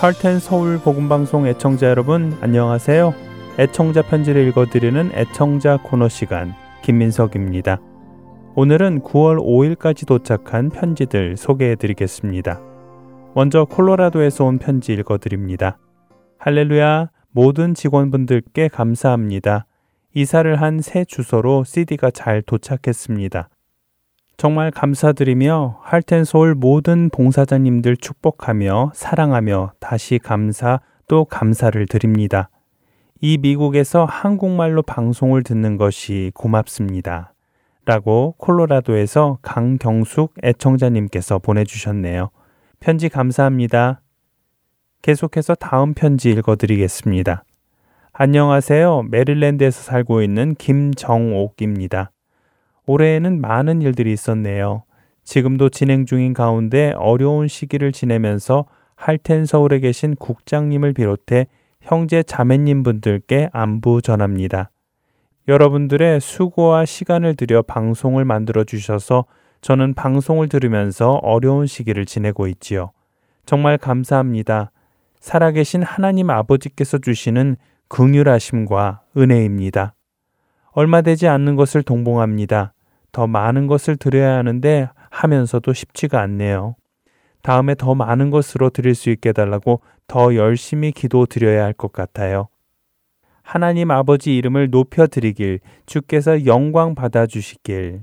할텐 서울 복음방송 애청자 여러분 안녕하세요. 애청자 편지를 읽어드리는 애청자 코너 시간 김민석입니다. 오늘은 9월 5일까지 도착한 편지들 소개해드리겠습니다. 먼저 콜로라도에서 온 편지 읽어드립니다. 할렐루야 모든 직원분들께 감사합니다. 이사를 한 새 주소로 CD가 잘 도착했습니다. 정말 감사드리며 할텐 서울 모든 봉사자님들 축복하며 사랑하며 다시 감사 또 감사를 드립니다. 이 미국에서 한국말로 방송을 듣는 것이 고맙습니다. 라고 콜로라도에서 강경숙 애청자님께서 보내주셨네요. 편지 감사합니다. 계속해서 다음 편지 읽어드리겠습니다. 안녕하세요. 메릴랜드에서 살고 있는 김정옥입니다. 올해에는 많은 일들이 있었네요. 지금도 진행 중인 가운데 어려운 시기를 지내면서 할텐 서울에 계신 국장님을 비롯해 형제 자매님 분들께 안부 전합니다. 여러분들의 수고와 시간을 들여 방송을 만들어 주셔서 저는 방송을 들으면서 어려운 시기를 지내고 있지요. 정말 감사합니다. 살아계신 하나님 아버지께서 주시는 긍휼하심과 은혜입니다. 얼마 되지 않는 것을 동봉합니다. 더 많은 것을 드려야 하는데 하면서도 쉽지가 않네요. 다음에 더 많은 것으로 드릴 수 있게 달라고 더 열심히 기도 드려야 할 것 같아요. 하나님 아버지 이름을 높여 드리길 주께서 영광 받아 주시길.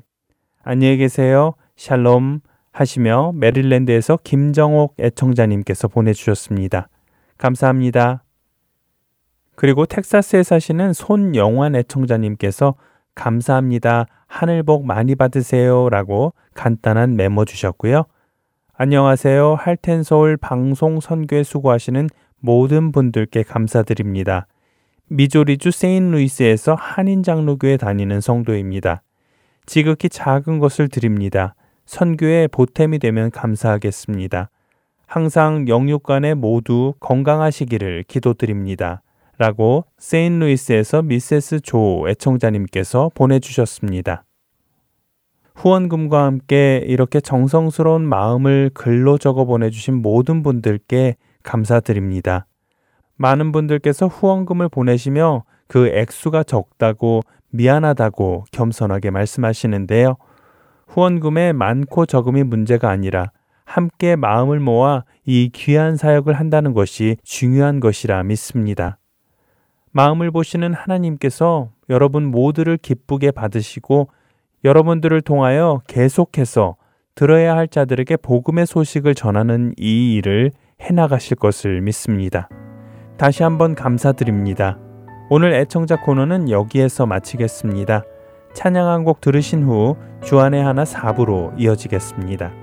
안녕히 계세요. 샬롬 하시며 메릴랜드에서 김정옥 애청자님께서 보내주셨습니다. 감사합니다. 그리고 텍사스에 사시는 손영환 애청자님께서 감사합니다. 하늘 복 많이 받으세요. 라고 간단한 메모 주셨고요. 안녕하세요. 할텐 서울 방송 선교에 수고하시는 모든 분들께 감사드립니다. 미조리주 세인루이스에서 한인장로교에 다니는 성도입니다. 지극히 작은 것을 드립니다. 선교에 보탬이 되면 감사하겠습니다. 항상 영육간에 모두 건강하시기를 기도드립니다. 라고 세인루이스에서 미세스 조 애청자님께서 보내주셨습니다. 후원금과 함께 이렇게 정성스러운 마음을 글로 적어 보내주신 모든 분들께 감사드립니다. 많은 분들께서 후원금을 보내시며 그 액수가 적다고 미안하다고 겸손하게 말씀하시는데요. 후원금의 많고 적음이 문제가 아니라 함께 마음을 모아 이 귀한 사역을 한다는 것이 중요한 것이라 믿습니다. 마음을 보시는 하나님께서 여러분 모두를 기쁘게 받으시고 여러분들을 통하여 계속해서 들어야 할 자들에게 복음의 소식을 전하는 이 일을 해나가실 것을 믿습니다. 다시 한번 감사드립니다. 오늘 애청자 코너는 여기에서 마치겠습니다. 찬양 한 곡 들으신 후 주안의 하나 4부로 이어지겠습니다.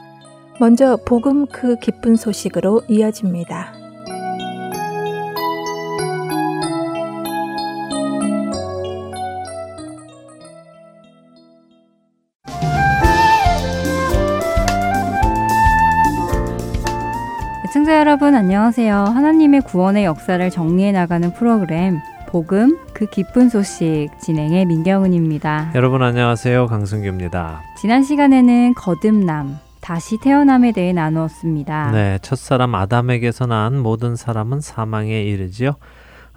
먼저 복음 그 기쁜 소식으로 이어집니다. 애청자 여러분 안녕하세요. 하나님의 구원의 역사를 정리해 나가는 프로그램 복음 그 기쁜 소식 진행의 민경은입니다. 여러분 안녕하세요. 강승규입니다. 지난 시간에는 거듭남 다시 태어남에 대해 나누었습니다. 네, 첫사람 아담에게서 난 모든 사람은 사망에 이르지요.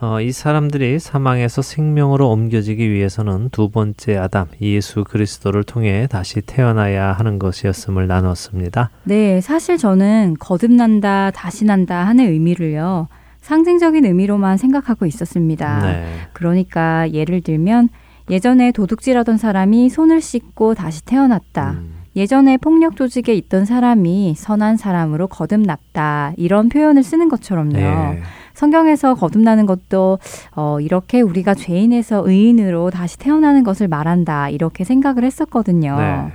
어, 이 사람들이 사망에서 생명으로 옮겨지기 위해서는 두 번째 아담 예수 그리스도를 통해 다시 태어나야 하는 것이었음을 나눴습니다. 네, 사실 저는 거듭난다, 다시 난다 하는 의미를요. 상징적인 의미로만 생각하고 있었습니다. 네. 그러니까 예를 들면 예전에 도둑질하던 사람이 손을 씻고 다시 태어났다. 음. 예전에 폭력 조직에 있던 사람이 선한 사람으로 거듭났다. 이런 표현을 쓰는 것처럼요. 네. 성경에서 거듭나는 것도 어, 이렇게 우리가 죄인에서 의인으로 다시 태어나는 것을 말한다. 이렇게 생각을 했었거든요. 네.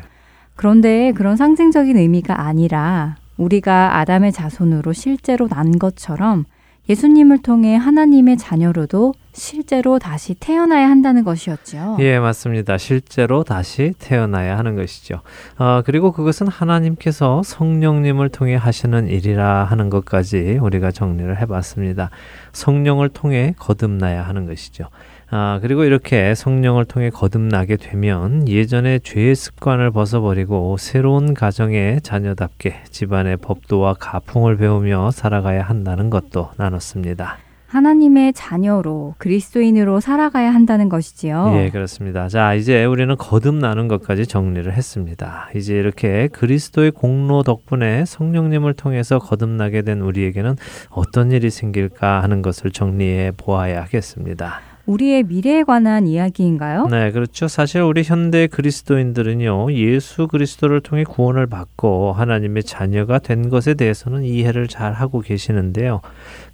그런데 그런 상징적인 의미가 아니라 우리가 아담의 자손으로 실제로 난 것처럼 예수님을 통해 하나님의 자녀로도 실제로 다시 태어나야 한다는 것이었죠. 예, 맞습니다. 실제로 다시 태어나야 하는 것이죠. 어, 그리고 그것은 하나님께서 성령님을 통해 하시는 일이라 하는 것까지 우리가 정리를 해봤습니다. 성령을 통해 거듭나야 하는 것이죠. 아, 그리고 이렇게 성령을 통해 거듭나게 되면 예전의 죄의 습관을 벗어버리고 새로운 가정의 자녀답게 집안의 법도와 가풍을 배우며 살아가야 한다는 것도 나눴습니다. 하나님의 자녀로 그리스도인으로 살아가야 한다는 것이지요. 예, 그렇습니다. 자, 이제 우리는 거듭나는 것까지 정리를 했습니다. 이제 이렇게 그리스도의 공로 덕분에 성령님을 통해서 거듭나게 된 우리에게는 어떤 일이 생길까 하는 것을 정리해 보아야 하겠습니다. 우리의 미래에 관한 이야기인가요? 네, 그렇죠. 사실 우리 현대 그리스도인들은요, 예수 그리스도를 통해 구원을 받고 하나님의 자녀가 된 것에 대해서는 이해를 잘 하고 계시는데요.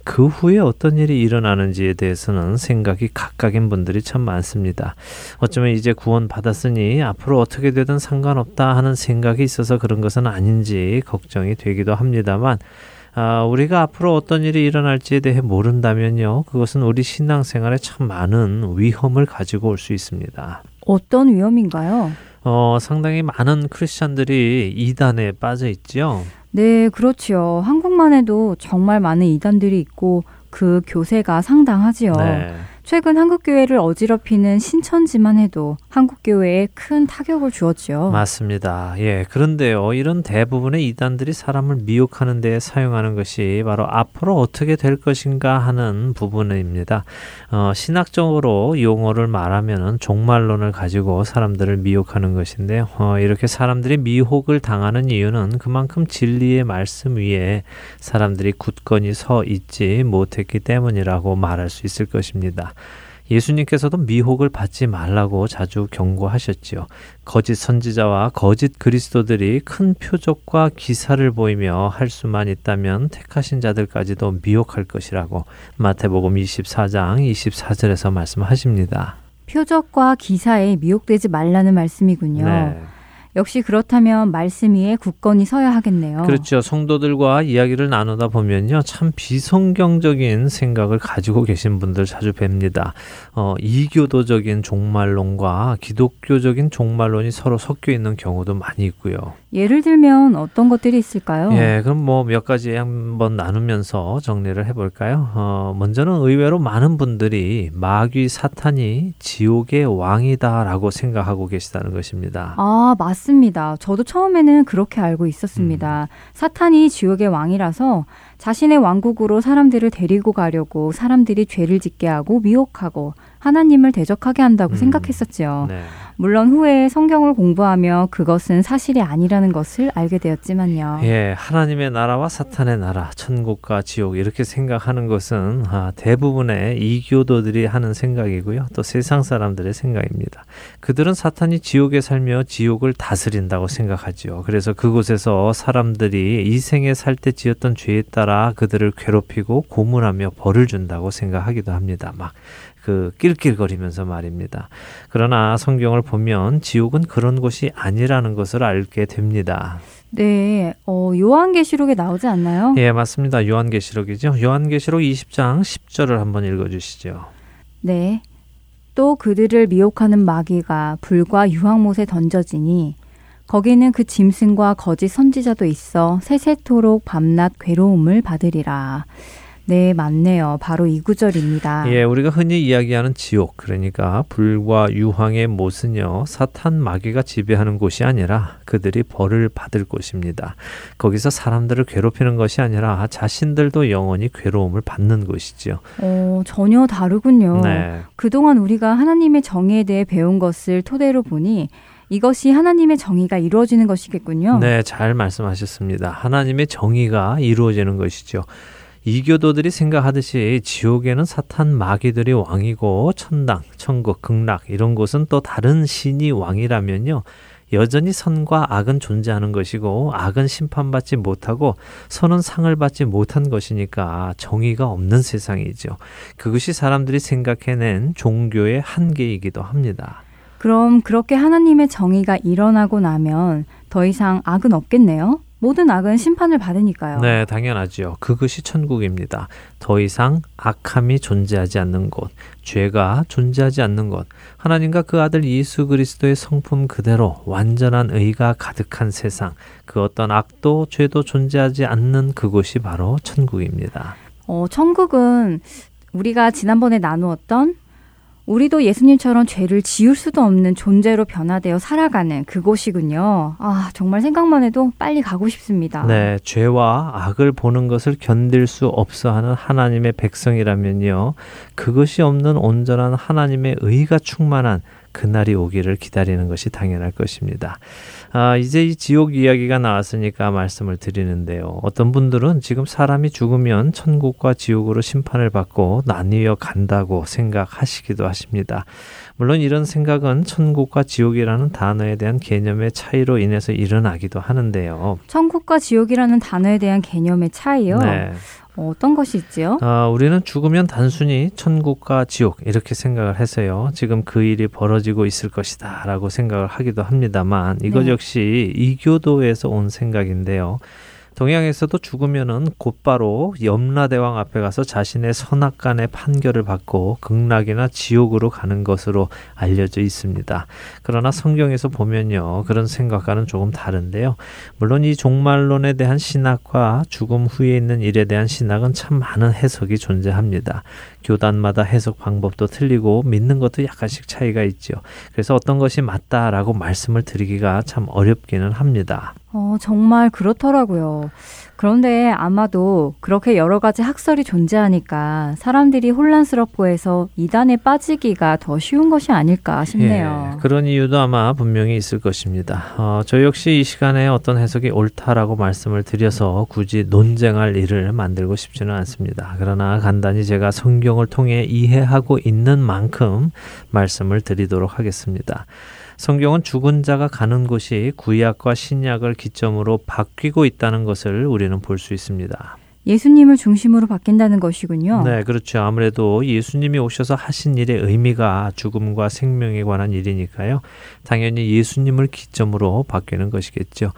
그 후에 어떤 일이 일어나는지에 대해서는 생각이 각각인 분들이 참 많습니다. 어쩌면 이제 구원 받았으니 앞으로 어떻게 되든 상관없다 하는 생각이 있어서 그런 것은 아닌지 걱정이 되기도 합니다만, 아, 우리가 앞으로 어떤 일이 일어날지에 대해 모른다면요. 그것은 우리 신앙생활에 참 많은 위험을 가지고 올 수 있습니다. 어떤 위험인가요? 어, 상당히 많은 크리스천들이 이단에 빠져 있죠. 네, 그렇지요. 한국만 해도 정말 많은 이단들이 있고 그 교세가 상당하지요. 네. 최근 한국교회를 어지럽히는 신천지만 해도 한국교회에 큰 타격을 주었지요. 맞습니다. 예. 그런데요, 이런 대부분의 이단들이 사람을 미혹하는 데 사용하는 것이 바로 앞으로 어떻게 될 것인가 하는 부분입니다. 어, 신학적으로 용어를 말하면 종말론을 가지고 사람들을 미혹하는 것인데요. 어, 이렇게 사람들이 미혹을 당하는 이유는 그만큼 진리의 말씀 위에 사람들이 굳건히 서 있지 못했기 때문이라고 말할 수 있을 것입니다. 예수님께서도 미혹을 받지 말라고 자주 경고하셨지요. 거짓 선지자와 거짓 그리스도들이 큰 표적과 기사를 보이며 할 수만 있다면 택하신 자들까지도 미혹할 것이라고 마태복음 24장 24절에서 말씀하십니다. 표적과 기사에 미혹되지 말라는 말씀이군요. 네. 역시 그렇다면 말씀 위에 굳건히 서야 하겠네요. 그렇죠. 성도들과 이야기를 나누다 보면요. 참 비성경적인 생각을 가지고 계신 분들 자주 뵙니다. 어, 이교도적인 종말론과 기독교적인 종말론이 서로 섞여 있는 경우도 많이 있고요. 예를 들면 어떤 것들이 있을까요? 예, 그럼 뭐 몇 가지 한번 나누면서 정리를 해볼까요? 어, 먼저는 의외로 많은 분들이 마귀 사탄이 지옥의 왕이다라고 생각하고 계시다는 것입니다. 아, 맞습니다. 저도 처음에는 그렇게 알고 있었습니다. 음. 사탄이 지옥의 왕이라서 자신의 왕국으로 사람들을 데리고 가려고 사람들이 죄를 짓게 하고 미혹하고 하나님을 대적하게 한다고 음. 생각했었지요. 네. 물론 후에 성경을 공부하며 그것은 사실이 아니라는 것을 알게 되었지만요. 예, 하나님의 나라와 사탄의 나라, 천국과 지옥 이렇게 생각하는 것은 아, 대부분의 이교도들이 하는 생각이고요. 또 세상 사람들의 생각입니다. 그들은 사탄이 지옥에 살며 지옥을 다스린다고 생각하지요. 그래서 그곳에서 사람들이 이 생에 살 때 지었던 죄에 따라 그들을 괴롭히고 고문하며 벌을 준다고 생각하기도 합니다. 막 그 낄낄거리면서 말입니다. 그러나 성경을 보면 지옥은 그런 곳이 아니라는 것을 알게 됩니다. 네, 어, 요한계시록에 나오지 않나요? 예, 맞습니다. 요한계시록이죠. 요한계시록 20장 10절을 한번 읽어주시죠. 네, 또 그들을 미혹하는 마귀가 불과 유황못에 던져지니 거기는 그 짐승과 거짓 선지자도 있어 세세토록 밤낮 괴로움을 받으리라. 네, 맞네요. 바로 이 구절입니다. 예, 우리가 흔히 이야기하는 지옥, 그러니까 불과 유황의 못은요, 사탄 마귀가 지배하는 곳이 아니라 그들이 벌을 받을 곳입니다. 거기서 사람들을 괴롭히는 것이 아니라 자신들도 영원히 괴로움을 받는 곳이지요. 어, 전혀 다르군요. 네. 그동안 우리가 하나님의 정의에 대해 배운 것을 토대로 보니 이것이 하나님의 정의가 이루어지는 것이겠군요. 네, 잘 말씀하셨습니다. 하나님의 정의가 이루어지는 것이죠. 이교도들이 생각하듯이 지옥에는 사탄 마귀들이 왕이고 천당, 천국, 극락 이런 곳은 또 다른 신이 왕이라면요. 여전히 선과 악은 존재하는 것이고 악은 심판받지 못하고 선은 상을 받지 못한 것이니까 정의가 없는 세상이죠. 그것이 사람들이 생각해낸 종교의 한계이기도 합니다. 그럼 그렇게 하나님의 정의가 일어나고 나면 더 이상 악은 없겠네요? 모든 악은 심판을 받으니까요. 네, 당연하지요. 그것이 천국입니다. 더 이상 악함이 존재하지 않는 곳, 죄가 존재하지 않는 곳, 하나님과 그 아들 예수 그리스도의 성품 그대로 완전한 의가 가득한 세상, 그 어떤 악도 죄도 존재하지 않는 그곳이 바로 천국입니다. 어, 천국은 우리가 지난번에 나누었던 우리도 예수님처럼 죄를 지을 수도 없는 존재로 변화되어 살아가는 그곳이군요. 아, 정말 생각만 해도 빨리 가고 싶습니다. 네, 죄와 악을 보는 것을 견딜 수 없어 하는 하나님의 백성이라면요. 그것이 없는 온전한 하나님의 의가 충만한 그날이 오기를 기다리는 것이 당연할 것입니다. 아, 이제 이 지옥 이야기가 나왔으니까 말씀을 드리는데요. 어떤 분들은 지금 사람이 죽으면 천국과 지옥으로 심판을 받고 나뉘어 간다고 생각하시기도 하십니다. 물론 이런 생각은 천국과 지옥이라는 단어에 대한 개념의 차이로 인해서 일어나기도 하는데요. 천국과 지옥이라는 단어에 대한 개념의 차이요? 네. 어, 어떤 것이 있지요? 아, 우리는 죽으면 단순히 천국과 지옥 이렇게 생각을 해서요. 지금 그 일이 벌어지고 있을 것이다라고 생각을 하기도 합니다만 이것 네. 역시 이교도에서 온 생각인데요. 동양에서도 죽으면은 곧바로 염라대왕 앞에 가서 자신의 선악간의 판결을 받고 극락이나 지옥으로 가는 것으로 알려져 있습니다. 그러나 성경에서 보면요. 그런 생각과는 조금 다른데요. 물론 이 종말론에 대한 신학과 죽음 후에 있는 일에 대한 신학은 참 많은 해석이 존재합니다. 교단마다 해석 방법도 틀리고 믿는 것도 약간씩 차이가 있죠. 그래서 어떤 것이 맞다라고 말씀을 드리기가 참 어렵기는 합니다. 어, 정말 그렇더라고요. 그런데 아마도 그렇게 여러 가지 학설이 존재하니까 사람들이 혼란스럽고 해서 이단에 빠지기가 더 쉬운 것이 아닐까 싶네요. 예, 그런 이유도 아마 분명히 있을 것입니다. 어, 저 역시 이 시간에 어떤 해석이 옳다라고 말씀을 드려서 굳이 논쟁할 일을 만들고 싶지는 않습니다. 그러나 간단히 제가 성경을 통해 이해하고 있는 만큼 말씀을 드리도록 하겠습니다. 성경은 죽은 자가 가는 곳이 구약과 신약을 기점으로 바뀌고 있다는 것을 우리는 볼 수 있습니다. 예수님을 중심으로 바뀐다는 것이군요. 네, 그렇죠. 아무래도 예수님이 오셔서 하신 일의 의미가 죽음과 생명에 관한 일이니까요. 당연히 예수님을 기점으로 바뀌는 것이겠죠.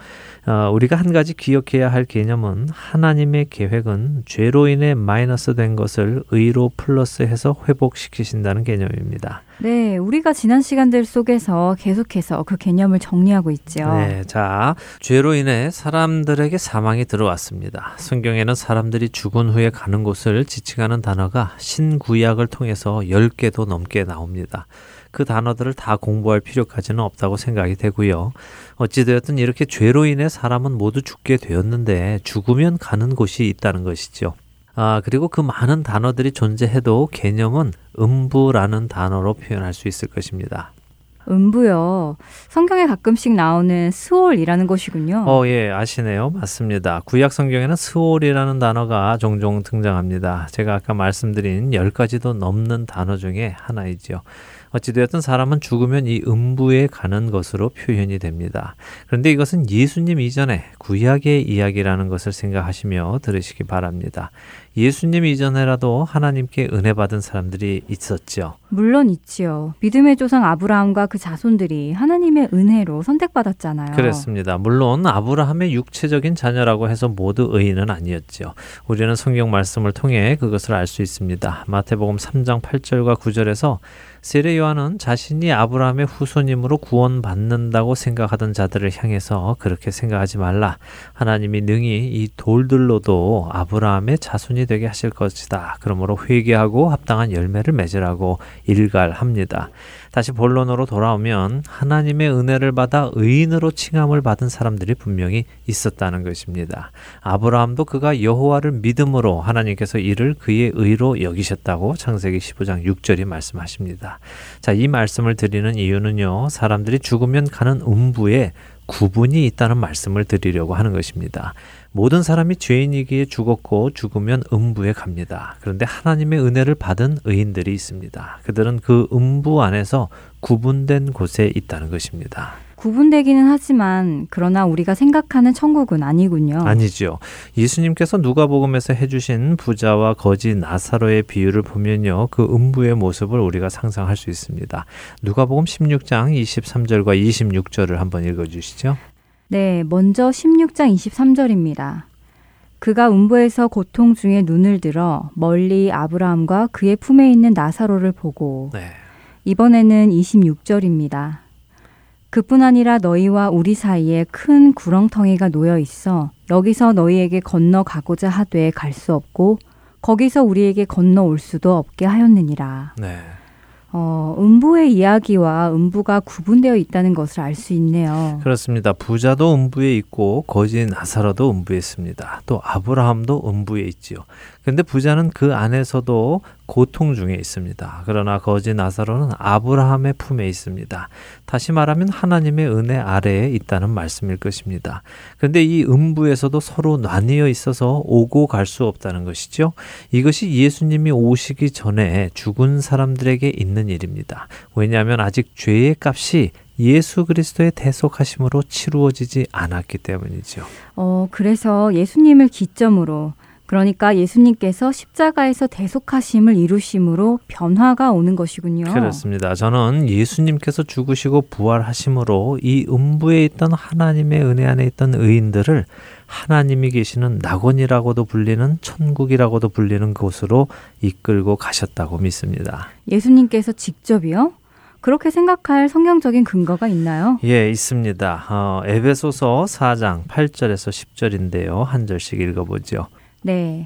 어, 우리가 한 가지 기억해야 할 개념은 하나님의 계획은 죄로 인해 마이너스 된 것을 의로 플러스해서 회복시키신다는 개념입니다. 네, 우리가 지난 시간들 속에서 계속해서 그 개념을 정리하고 있죠. 네, 자, 죄로 인해 사람들에게 사망이 들어왔습니다. 성경에는 사람들이 죽은 후에 가는 곳을 지칭하는 단어가 신구약을 통해서 10개도 넘게 나옵니다. 그 단어들을 다 공부할 필요까지는 없다고 생각이 되고요. 어찌되었든 이렇게 죄로 인해 사람은 모두 죽게 되었는데 죽으면 가는 곳이 있다는 것이죠. 아, 그리고 그 많은 단어들이 존재해도 개념은 음부라는 단어로 표현할 수 있을 것입니다. 음부요. 성경에 가끔씩 나오는 스올이라는 것이군요. 어, 예, 아시네요. 맞습니다. 구약 성경에는 스올이라는 단어가 종종 등장합니다. 제가 아까 말씀드린 10가지도 넘는 단어 중에 하나이지요. 어찌되었든 사람은 죽으면 이 음부에 가는 것으로 표현이 됩니다. 그런데 이것은 예수님 이전에 구약의 이야기라는 것을 생각하시며 들으시기 바랍니다. 예수님 이전에라도 하나님께 은혜 받은 사람들이 있었죠. 물론 있지요. 믿음의 조상 아브라함과 그 자손들이 하나님의 은혜로 선택받았잖아요. 그렇습니다. 물론 아브라함의 육체적인 자녀라고 해서 모두 의인은 아니었죠. 우리는 성경 말씀을 통해 그것을 알 수 있습니다. 마태복음 3장 8절과 9절에서 세례 요한은 자신이 아브라함의 후손임으로 구원받는다고 생각하던 자들을 향해서 그렇게 생각하지 말라. 하나님이 능히 이 돌들로도 아브라함의 자손이 되게 하실 것이다. 그러므로 회개하고 합당한 열매를 맺으라고 일갈합니다. 다시 본론으로 돌아오면 하나님의 은혜를 받아 의인으로 칭함을 받은 사람들이 분명히 있었다는 것입니다. 아브라함도 그가 여호와를 믿음으로 하나님께서 이를 그의 의로 여기셨다고 창세기 15장 6절이 말씀하십니다. 자, 이 말씀을 드리는 이유는요. 사람들이 죽으면 가는 음부에 구분이 있다는 말씀을 드리려고 하는 것입니다. 모든 사람이 죄인이기에 죽었고 죽으면 음부에 갑니다. 그런데 하나님의 은혜를 받은 의인들이 있습니다. 그들은 그 음부 안에서 구분된 곳에 있다는 것입니다. 구분되기는 하지만 그러나 우리가 생각하는 천국은 아니군요. 아니지요. 예수님께서 누가복음에서 해주신 부자와 거지 나사로의 비유를 보면요, 그 음부의 모습을 우리가 상상할 수 있습니다. 누가복음 16장 23절과 26절을 한번 읽어주시죠. 네, 먼저 16장 23절입니다. 그가 음부에서 고통 중에 눈을 들어 멀리 아브라함과 그의 품에 있는 나사로를 보고 네. 이번에는 26절입니다. 그뿐 아니라 너희와 우리 사이에 큰 구렁텅이가 놓여 있어 여기서 너희에게 건너가고자 하되 갈 수 없고 거기서 우리에게 건너올 수도 없게 하였느니라. 네. 어, 음부의 이야기와 음부가 구분되어 있다는 것을 알 수 있네요. 그렇습니다. 부자도 음부에 있고 거진 나사로도 음부에 있습니다. 또 아브라함도 음부에 있지요. 근데 부자는 그 안에서도 고통 중에 있습니다. 그러나 거지 나사로는 아브라함의 품에 있습니다. 다시 말하면 하나님의 은혜 아래에 있다는 말씀일 것입니다. 그런데 이 음부에서도 서로 나뉘어 있어서 오고 갈 수 없다는 것이죠. 이것이 예수님이 오시기 전에 죽은 사람들에게 있는 일입니다. 왜냐하면 아직 죄의 값이 예수 그리스도의 대속하심으로 치루어지지 않았기 때문이죠. 어, 그래서 예수님을 기점으로 그러니까 예수님께서 십자가에서 대속하심을 이루심으로 변화가 오는 것이군요. 그렇습니다. 저는 예수님께서 죽으시고 부활하심으로 이 음부에 있던 하나님의 은혜 안에 있던 의인들을 하나님이 계시는 낙원이라고도 불리는 천국이라고도 불리는 곳으로 이끌고 가셨다고 믿습니다. 예수님께서 직접이요? 그렇게 생각할 성경적인 근거가 있나요? 예, 있습니다. 어, 에베소서 4장 8절에서 10절인데요. 한 절씩 읽어보죠. 네.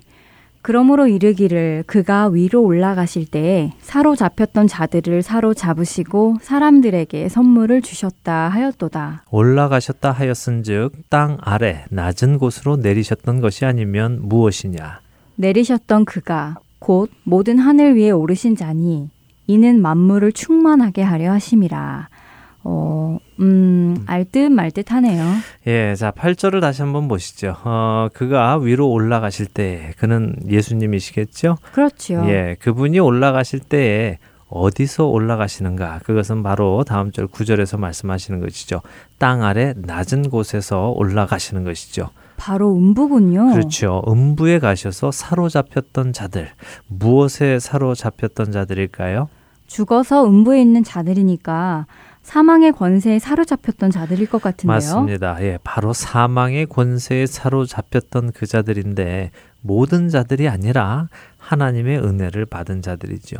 그러므로 이르기를 그가 위로 올라가실 때에 사로잡혔던 자들을 사로잡으시고 사람들에게 선물을 주셨다 하였도다. 올라가셨다 하였은즉 땅 아래 낮은 곳으로 내리셨던 것이 아니면 무엇이냐? 내리셨던 그가 곧 모든 하늘 위에 오르신 자니 이는 만물을 충만하게 하려 하심이라. 어, 음, 알듯 말듯 하네요. 예, 자, 8절을 다시 한번 보시죠. 어, 그가 위로 올라가실 때, 그는 예수님이시겠죠? 그렇죠. 예, 그분이 올라가실 때에 어디서 올라가시는가? 그것은 바로 다음 절 9절에서 말씀하시는 것이죠. 땅 아래 낮은 곳에서 올라가시는 것이죠. 바로 음부군요. 그렇죠. 음부에 가셔서 사로잡혔던 자들. 무엇에 사로잡혔던 자들일까요? 죽어서 음부에 있는 자들이니까 사망의 권세에 사로잡혔던 자들일 것 같은데요. 맞습니다. 예, 바로 사망의 권세에 사로잡혔던 그 자들인데 모든 자들이 아니라 하나님의 은혜를 받은 자들이죠.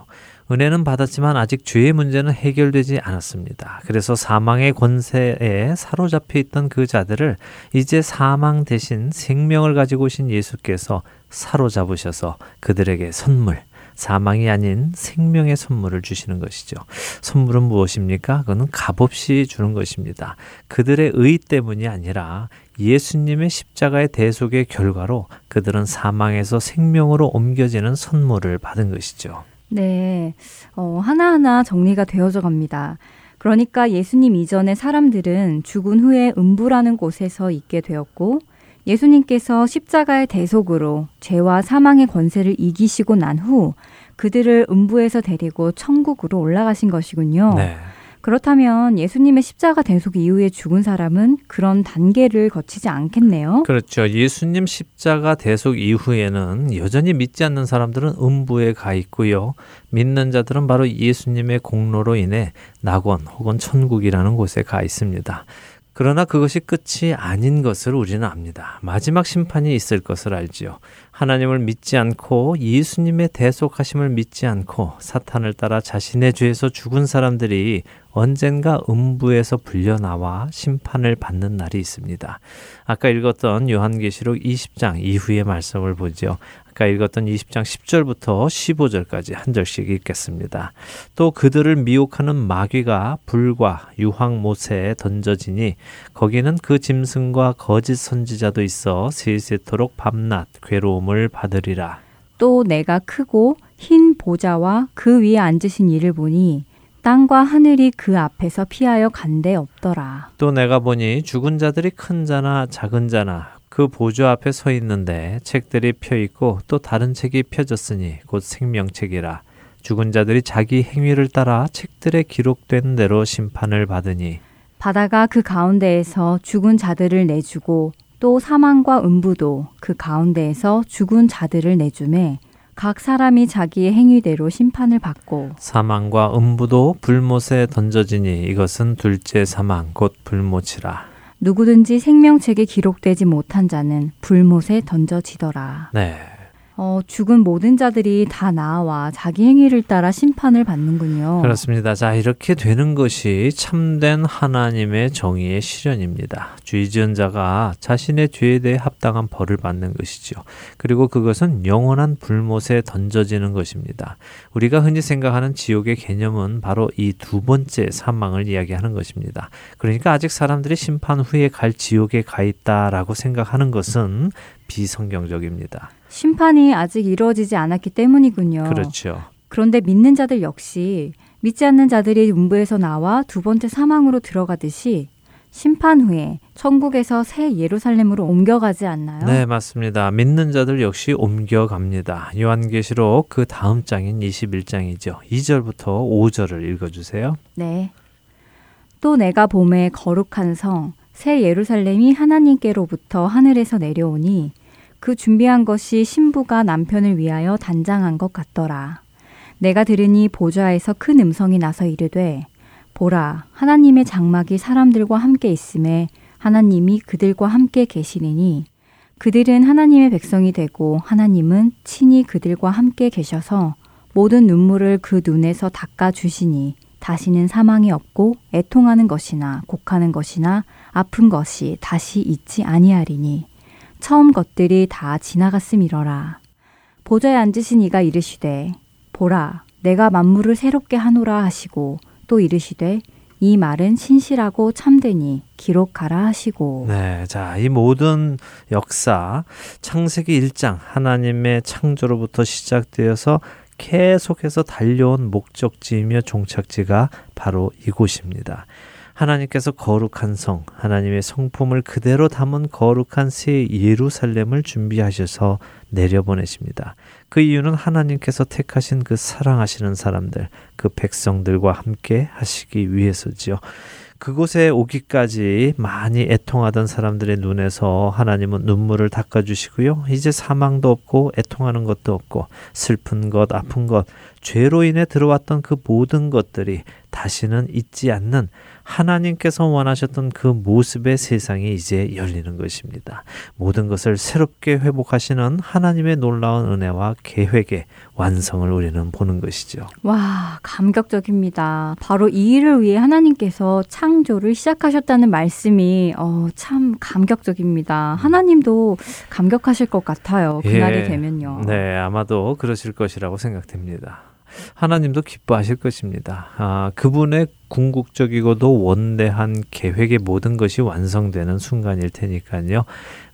은혜는 받았지만 아직 죄의 문제는 해결되지 않았습니다. 그래서 사망의 권세에 사로잡혀 있던 그 자들을 이제 사망 대신 생명을 가지고 오신 예수께서 사로잡으셔서 그들에게 선물, 사망이 아닌 생명의 선물을 주시는 것이죠. 선물은 무엇입니까? 그거는 값없이 주는 것입니다. 그들의 의 때문이 아니라 예수님의 십자가의 대속의 결과로 그들은 사망에서 생명으로 옮겨지는 선물을 받은 것이죠. 네. 어, 하나하나 정리가 되어져 갑니다. 그러니까 예수님 이전의 사람들은 죽은 후에 음부라는 곳에서 있게 되었고 예수님께서 십자가의 대속으로 죄와 사망의 권세를 이기시고 난 후 그들을 음부에서 데리고 천국으로 올라가신 것이군요. 네. 그렇다면 예수님의 십자가 대속 이후에 죽은 사람은 그런 단계를 거치지 않겠네요. 그렇죠. 예수님 십자가 대속 이후에는 여전히 믿지 않는 사람들은 음부에 가 있고요. 믿는 자들은 바로 예수님의 공로로 인해 낙원 혹은 천국이라는 곳에 가 있습니다. 그러나 그것이 끝이 아닌 것을 우리는 압니다. 마지막 심판이 있을 것을 알지요. 하나님을 믿지 않고 예수님의 대속하심을 믿지 않고 사탄을 따라 자신의 죄에서 죽은 사람들이 언젠가 음부에서 불려나와 심판을 받는 날이 있습니다. 아까 읽었던 요한계시록 20장 이후의 말씀을 보죠. 아까 읽었던 20장 10절부터 15절까지 한 절씩 읽겠습니다. 또 그들을 미혹하는 마귀가 불과 유황 못에 던져지니 거기는 그 짐승과 거짓 선지자도 있어 세세토록 밤낮 괴로움을 받으리라. 또 내가 크고 흰 보좌와 그 위에 앉으신 이를 보니 땅과 하늘이 그 앞에서 피하여 간데 없더라. 또 내가 보니 죽은 자들이 큰 자나 작은 자나 그 보좌 앞에 서 있는데 책들이 펴 있고 또 다른 책이 펴졌으니 곧 생명책이라. 죽은 자들이 자기 행위를 따라 책들에 기록된 대로 심판을 받으니. 바다가 그 가운데에서 죽은 자들을 내주고 또 사망과 음부도 그 가운데에서 죽은 자들을 내주매 각 사람이 자기의 행위대로 심판을 받고 사망과 음부도 불못에 던져지니 이것은 둘째 사망 곧 불못이라 누구든지 생명책에 기록되지 못한 자는 불못에 던져지더라. 네. 어, 죽은 모든 자들이 다 나와 자기 행위를 따라 심판을 받는군요. 그렇습니다. 자, 이렇게 되는 것이 참된 하나님의 정의의 실현입니다. 죄 지은 자가 자신의 죄에 대해 합당한 벌을 받는 것이죠. 그리고 그것은 영원한 불못에 던져지는 것입니다. 우리가 흔히 생각하는 지옥의 개념은 바로 이 두 번째 사망을 이야기하는 것입니다. 그러니까 아직 사람들이 심판 후에 갈 지옥에 가 있다라고 생각하는 것은 비성경적입니다. 심판이 아직 이루어지지 않았기 때문이군요. 그렇죠. 그런데 믿는 자들 역시 믿지 않는 자들이 음부에서 나와 두 번째 사망으로 들어가듯이 심판 후에 천국에서 새 예루살렘으로 옮겨가지 않나요? 네, 맞습니다. 믿는 자들 역시 옮겨갑니다. 요한계시록 그 다음 장인 21장이죠. 2절부터 5절을 읽어 주세요. 네. 또 내가 봄에 거룩한 성, 새 예루살렘이 하나님께로부터 하늘에서 내려오니 그 준비한 것이 신부가 남편을 위하여 단장한 것 같더라. 내가 들으니 보좌에서 큰 음성이 나서 이르되 보라 하나님의 장막이 사람들과 함께 있음에 하나님이 그들과 함께 계시리니 그들은 하나님의 백성이 되고 하나님은 친히 그들과 함께 계셔서 모든 눈물을 그 눈에서 닦아 주시니 다시는 사망이 없고 애통하는 것이나 곡하는 것이나 아픈 것이 다시 있지 아니하리니 처음 것들이 다 지나갔음이러라. 보좌에 앉으신 이가 이르시되 보라 내가 만물을 새롭게 하노라 하시고 또 이르시되 이 말은 신실하고 참되니 기록하라 하시고. 네. 자, 이 모든 역사 창세기 1장 하나님의 창조로부터 시작되어서 계속해서 달려온 목적지이며 종착지가 바로 이곳입니다. 하나님께서 거룩한 성, 하나님의 성품을 그대로 담은 거룩한 새 예루살렘을 준비하셔서 내려보내십니다. 그 이유는 하나님께서 택하신 그 사랑하시는 사람들, 그 백성들과 함께 하시기 위해서지요. 그곳에 오기까지 많이 애통하던 사람들의 눈에서 하나님은 눈물을 닦아주시고요. 이제 사망도 없고 애통하는 것도 없고 슬픈 것, 아픈 것, 죄로 인해 들어왔던 그 모든 것들이 다시는 잊지 않는 하나님께서 원하셨던 그 모습의 세상이 이제 열리는 것입니다. 모든 것을 새롭게 회복하시는 하나님의 놀라운 은혜와 계획의 완성을 우리는 보는 것이죠. 와, 감격적입니다. 바로 이 일을 위해 하나님께서 창조를 시작하셨다는 말씀이 어, 참 감격적입니다. 하나님도 감격하실 것 같아요. 그날이 예, 되면요. 네, 아마도 그러실 것이라고 생각됩니다. 하나님도 기뻐하실 것입니다. 아, 그분의 궁극적이고도 원대한 계획의 모든 것이 완성되는 순간일 테니까요.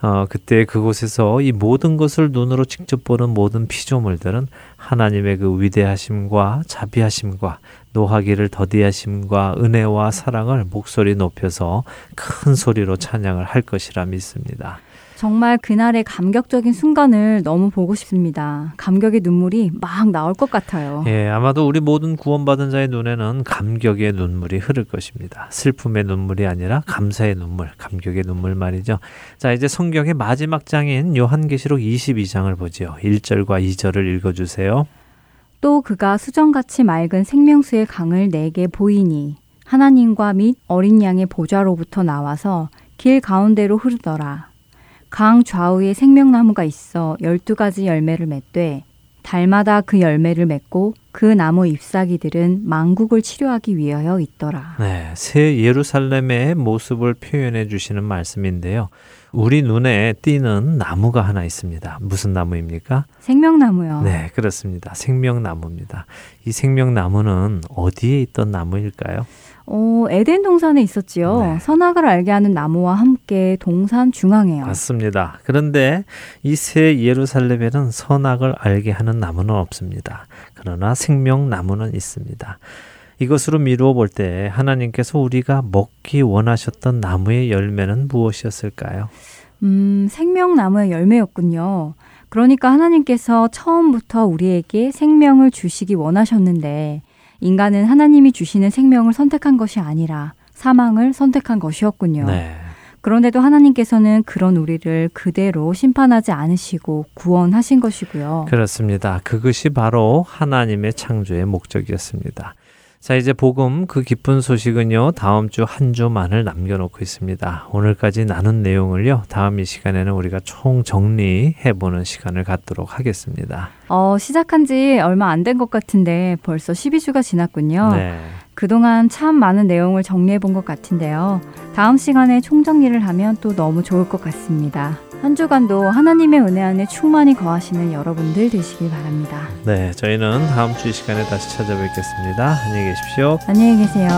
어, 그때 그곳에서 이 모든 것을 눈으로 직접 보는 모든 피조물들은 하나님의 그 위대하심과 자비하심과 노하기를 더디하심과 은혜와 사랑을 목소리 높여서 큰 소리로 찬양을 할 것이라 믿습니다. 정말 그날의 감격적인 순간을 너무 보고 싶습니다. 감격의 눈물이 막 나올 것 같아요. 예, 아마도 우리 모든 구원받은 자의 눈에는 감격의 눈물이 흐를 것입니다. 슬픔의 눈물이 아니라 감사의 눈물, 감격의 눈물 말이죠. 자, 이제 성경의 마지막 장인 요한계시록 22장을 보지요. 1절과 2절을 읽어 주세요. 또 그가 수정같이 맑은 생명수의 강을 내게 보이니 하나님과 및 어린 양의 보좌로부터 나와서 길 가운데로 흐르더라. 강 좌우에 생명나무가 있어 열두 가지 열매를 맺되 달마다 그 열매를 맺고 그 나무 잎사귀들은 망국을 치료하기 위하여 있더라. 네, 새 예루살렘의 모습을 표현해 주시는 말씀인데요. 우리 눈에 띄는 나무가 하나 있습니다. 무슨 나무입니까? 생명나무요. 네, 그렇습니다. 생명나무입니다. 이 생명나무는 어디에 있던 나무일까요? 어, 에덴 동산에 있었지요. 네. 선악을 알게 하는 나무와 함께 동산 중앙에요. 맞습니다. 그런데 이 새 예루살렘에는 선악을 알게 하는 나무는 없습니다. 그러나 생명나무는 있습니다. 이것으로 미루어 볼 때 하나님께서 우리가 먹기 원하셨던 나무의 열매는 무엇이었을까요? 음, 생명나무의 열매였군요. 그러니까 하나님께서 처음부터 우리에게 생명을 주시기 원하셨는데 인간은 하나님이 주시는 생명을 선택한 것이 아니라 사망을 선택한 것이었군요. 네. 그런데도 하나님께서는 그런 우리를 그대로 심판하지 않으시고 구원하신 것이고요. 그렇습니다. 그것이 바로 하나님의 창조의 목적이었습니다. 자, 이제 복음 그 기쁜 소식은요, 다음 주 한 주만을 남겨놓고 있습니다. 오늘까지 나눈 내용을요, 다음 이 시간에는 우리가 총 정리해보는 시간을 갖도록 하겠습니다. 어, 시작한 지 얼마 안 된 것 같은데 벌써 12주가 지났군요. 네. 그동안 참 많은 내용을 정리해 본 것 같은데요. 다음 시간에 총정리를 하면 또 너무 좋을 것 같습니다. 한 주간도 하나님의 은혜 안에 충만히 거하시는 여러분들 되시길 바랍니다. 네, 저희는 다음 주 이 시간에 다시 찾아뵙겠습니다. 안녕히 계십시오. 안녕히 계세요.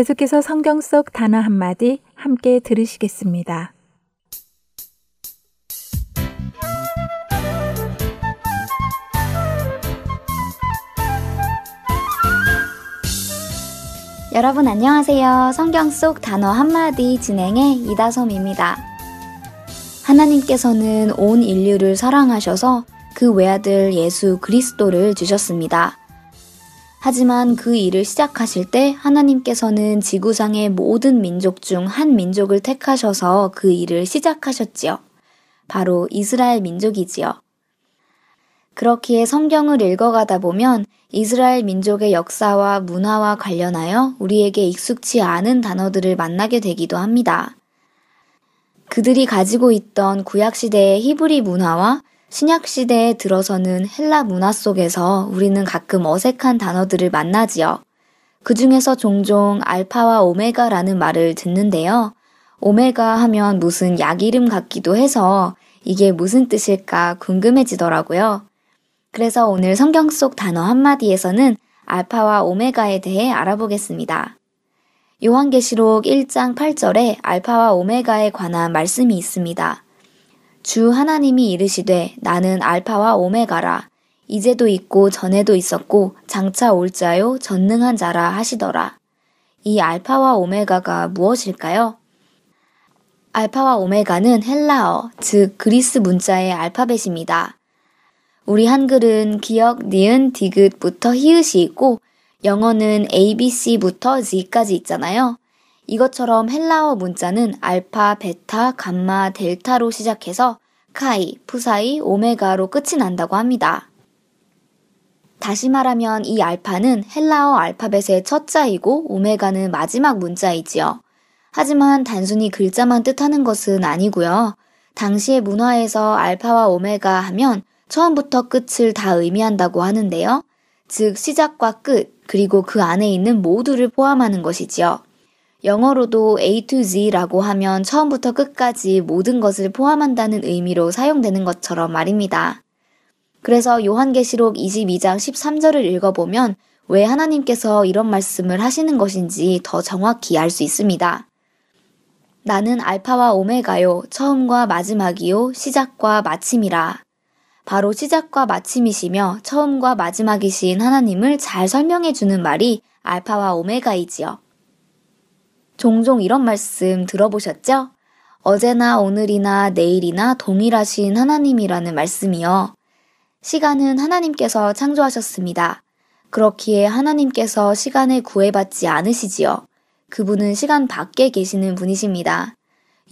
계속해서 성경 속 단어 한마디 함께 들으시겠습니다. 여러분 안녕하세요. 성경 속 단어 한마디 진행의 이다솜입니다. 하나님께서는 온 인류를 사랑하셔서 그 외아들 예수 그리스도를 주셨습니다. 하지만 그 일을 시작하실 때 하나님께서는 지구상의 모든 민족 중 한 민족을 택하셔서 그 일을 시작하셨지요. 바로 이스라엘 민족이지요. 그렇기에 성경을 읽어가다 보면 이스라엘 민족의 역사와 문화와 관련하여 우리에게 익숙치 않은 단어들을 만나게 되기도 합니다. 그들이 가지고 있던 구약시대의 히브리 문화와 신약 시대에 들어서는 헬라 문화 속에서 우리는 가끔 어색한 단어들을 만나지요. 그 중에서 종종 알파와 오메가라는 말을 듣는데요. 오메가 하면 무슨 약 이름 같기도 해서 이게 무슨 뜻일까 궁금해지더라고요. 그래서 오늘 성경 속 단어 한마디에서는 알파와 오메가에 대해 알아보겠습니다. 요한계시록 1장 8절에 알파와 오메가에 관한 말씀이 있습니다. 주 하나님이 이르시되 나는 알파와 오메가라. 이제도 있고 전에도 있었고 장차 올 자요 전능한 자라 하시더라. 이 알파와 오메가가 무엇일까요? 알파와 오메가는 헬라어, 즉 그리스 문자의 알파벳입니다. 우리 한글은 기역, 니은, 디귿부터 히읗이 있고 영어는 ABC부터 Z까지 있잖아요. 이것처럼 헬라어 문자는 알파, 베타, 감마, 델타로 시작해서 카이, 푸사이, 오메가로 끝이 난다고 합니다. 다시 말하면 이 알파는 헬라어 알파벳의 첫 자이고 오메가는 마지막 문자이지요. 하지만 단순히 글자만 뜻하는 것은 아니고요. 당시의 문화에서 알파와 오메가 하면 처음부터 끝을 다 의미한다고 하는데요. 즉, 시작과 끝, 그리고 그 안에 있는 모두를 포함하는 것이지요. 영어로도 A to Z라고 하면 처음부터 끝까지 모든 것을 포함한다는 의미로 사용되는 것처럼 말입니다. 그래서 요한계시록 22장 13절을 읽어보면 왜 하나님께서 이런 말씀을 하시는 것인지 더 정확히 알 수 있습니다. 나는 알파와 오메가요, 처음과 마지막이요, 시작과 마침이라. 바로 시작과 마침이시며 처음과 마지막이신 하나님을 잘 설명해 주는 말이 알파와 오메가이지요. 종종 이런 말씀 들어보셨죠? 어제나 오늘이나 내일이나 동일하신 하나님이라는 말씀이요. 시간은 하나님께서 창조하셨습니다. 그렇기에 하나님께서 시간을 구애받지 않으시지요. 그분은 시간 밖에 계시는 분이십니다.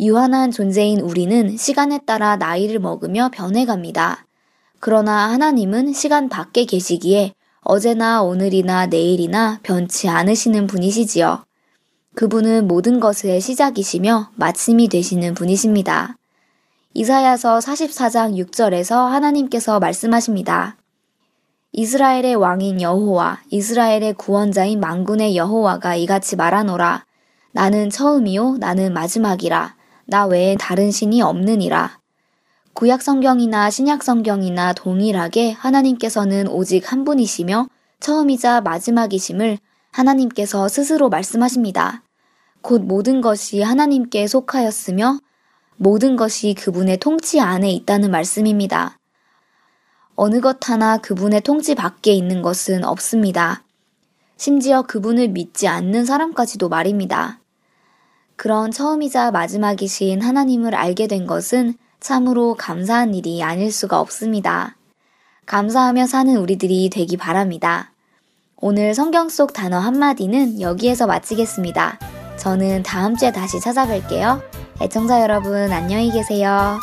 유한한 존재인 우리는 시간에 따라 나이를 먹으며 변해갑니다. 그러나 하나님은 시간 밖에 계시기에 어제나 오늘이나 내일이나 변치 않으시는 분이시지요. 그분은 모든 것의 시작이시며 마침이 되시는 분이십니다. 이사야서 44장 6절에서 하나님께서 말씀하십니다. 이스라엘의 왕인 여호와, 이스라엘의 구원자인 망군의 여호와가 이같이 말하노라. 나는 처음이요, 나는 마지막이라. 나 외에 다른 신이 없느니라. 구약 성경이나 신약 성경이나 동일하게 하나님께서는 오직 한 분이시며 처음이자 마지막이심을 하나님께서 스스로 말씀하십니다. 곧 모든 것이 하나님께 속하였으며 모든 것이 그분의 통치 안에 있다는 말씀입니다. 어느 것 하나 그분의 통치 밖에 있는 것은 없습니다. 심지어 그분을 믿지 않는 사람까지도 말입니다. 그런 처음이자 마지막이신 하나님을 알게 된 것은 참으로 감사한 일이 아닐 수가 없습니다. 감사하며 사는 우리들이 되기 바랍니다. 오늘 성경 속 단어 한마디는 여기에서 마치겠습니다. 저는 다음 주에 다시 찾아뵐게요. 애청자 여러분, 안녕히 계세요.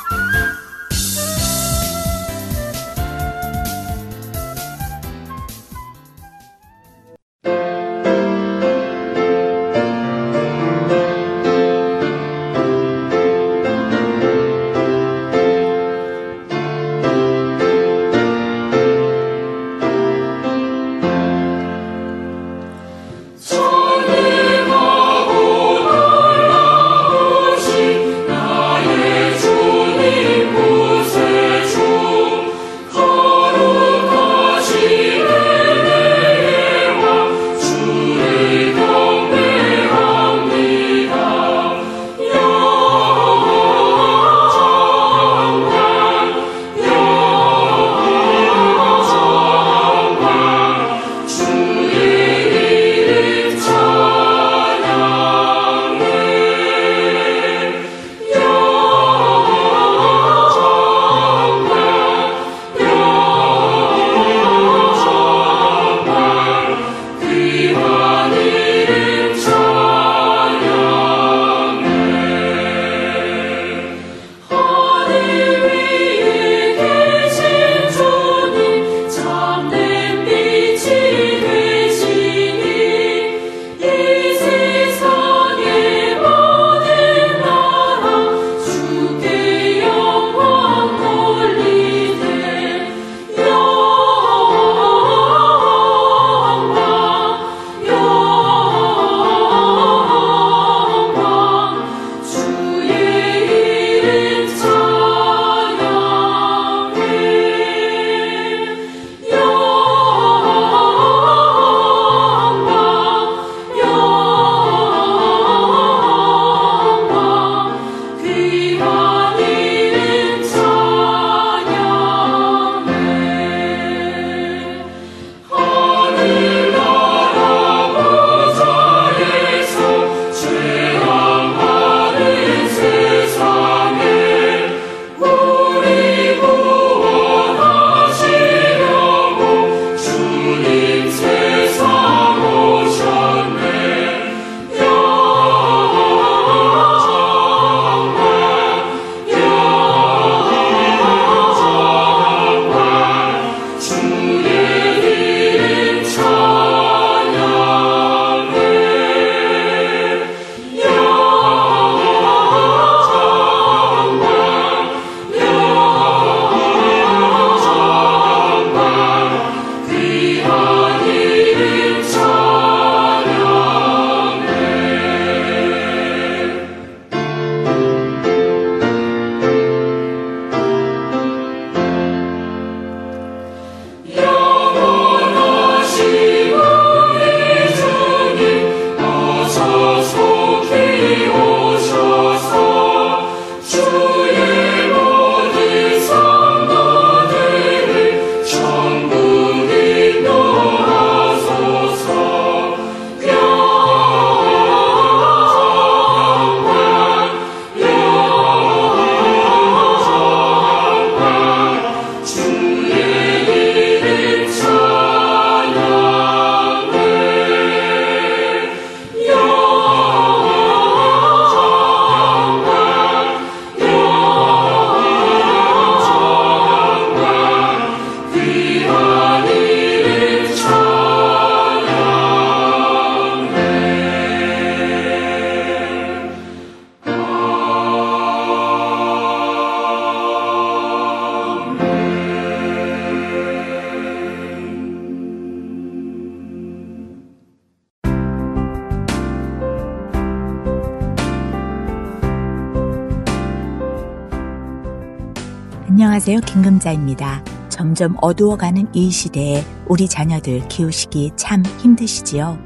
안녕하세요. 김금자입니다. 점점 어두워가는 이 시대에 우리 자녀들 키우시기 참 힘드시지요?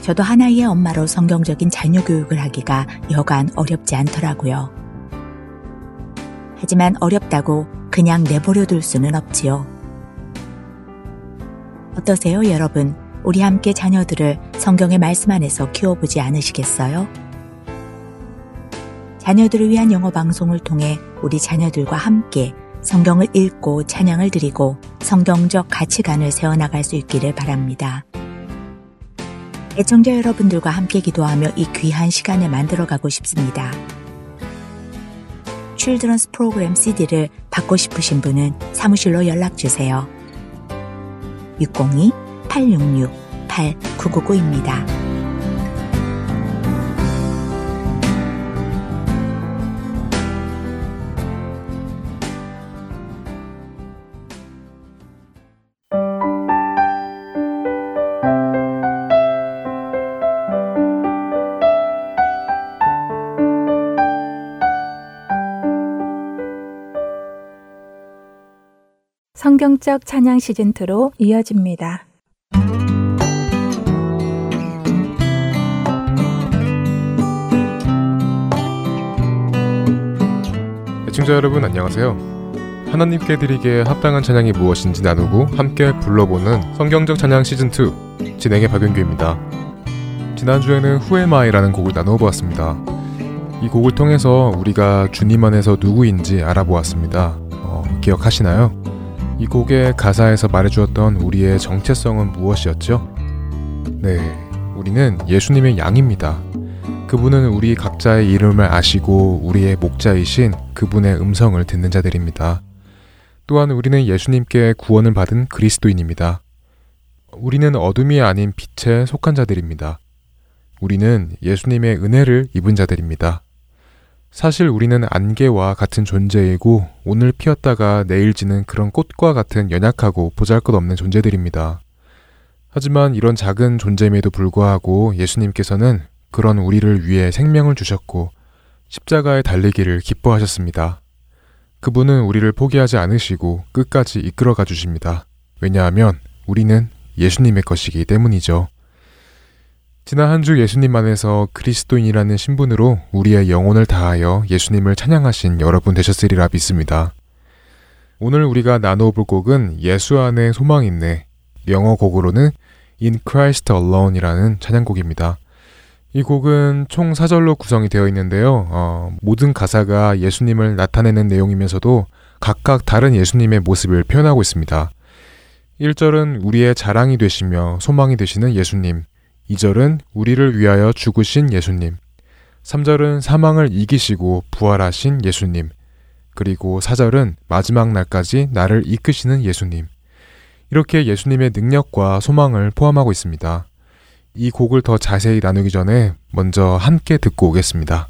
저도 하나의 엄마로 성경적인 자녀 교육을 하기가 여간 어렵지 않더라고요. 하지만 어렵다고 그냥 내버려 둘 수는 없지요. 어떠세요, 여러분? 우리 함께 자녀들을 성경의 말씀 안에서 키워보지 않으시겠어요? 자녀들을 위한 영어 방송을 통해 우리 자녀들과 함께 성경을 읽고 찬양을 드리고 성경적 가치관을 세워나갈 수 있기를 바랍니다. 애청자 여러분들과 함께 기도하며 이 귀한 시간을 만들어가고 싶습니다. 칠드런스 프로그램 CD를 받고 싶으신 분은 사무실로 연락 주세요. 602-866-8999입니다. 성경적 찬양 시즌 2로 이어집니다. 애청자 여러분 안녕하세요. 하나님께 드리기에 합당한 찬양이 무엇인지 나누고 함께 불러보는 성경적 찬양 시즌 2 진행의 박윤규입니다. 지난주에는 후에마이라는 곡을 나누어 보았습니다. 이 곡을 통해서 우리가 주님 안에서 누구인지 알아보았습니다. 어, 기억하시나요? 이 곡의 가사에서 말해주었던 우리의 정체성은 무엇이었죠? 네, 우리는 예수님의 양입니다. 그분은 우리 각자의 이름을 아시고 우리의 목자이신 그분의 음성을 듣는 자들입니다. 또한 우리는 예수님께 구원을 받은 그리스도인입니다. 우리는 어둠이 아닌 빛에 속한 자들입니다. 우리는 예수님의 은혜를 입은 자들입니다. 사실 우리는 안개와 같은 존재이고 오늘 피었다가 내일 지는 그런 꽃과 같은 연약하고 보잘것없는 존재들입니다. 하지만 이런 작은 존재임에도 불구하고 예수님께서는 그런 우리를 위해 생명을 주셨고 십자가에 달리기를 기뻐하셨습니다. 그분은 우리를 포기하지 않으시고 끝까지 이끌어가 주십니다. 왜냐하면 우리는 예수님의 것이기 때문이죠. 지난 한 주 예수님 안에서 그리스도인이라는 신분으로 우리의 영혼을 다하여 예수님을 찬양하신 여러분 되셨으리라 믿습니다. 오늘 우리가 나누어 볼 곡은 예수 안에 소망 있네. 영어 곡으로는 In Christ Alone이라는 찬양곡입니다. 이 곡은 총 4절로 구성이 되어 있는데요. 어, 모든 가사가 예수님을 나타내는 내용이면서도 각각 다른 예수님의 모습을 표현하고 있습니다. 1절은 우리의 자랑이 되시며 소망이 되시는 예수님. 2절은 우리를 위하여 죽으신 예수님. 3절은 사망을 이기시고 부활하신 예수님. 그리고 4절은 마지막 날까지 나를 이끄시는 예수님. 이렇게 예수님의 능력과 소망을 포함하고 있습니다. 이 곡을 더 자세히 나누기 전에 먼저 함께 듣고 오겠습니다.